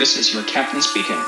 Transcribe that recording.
This is your captain speaking.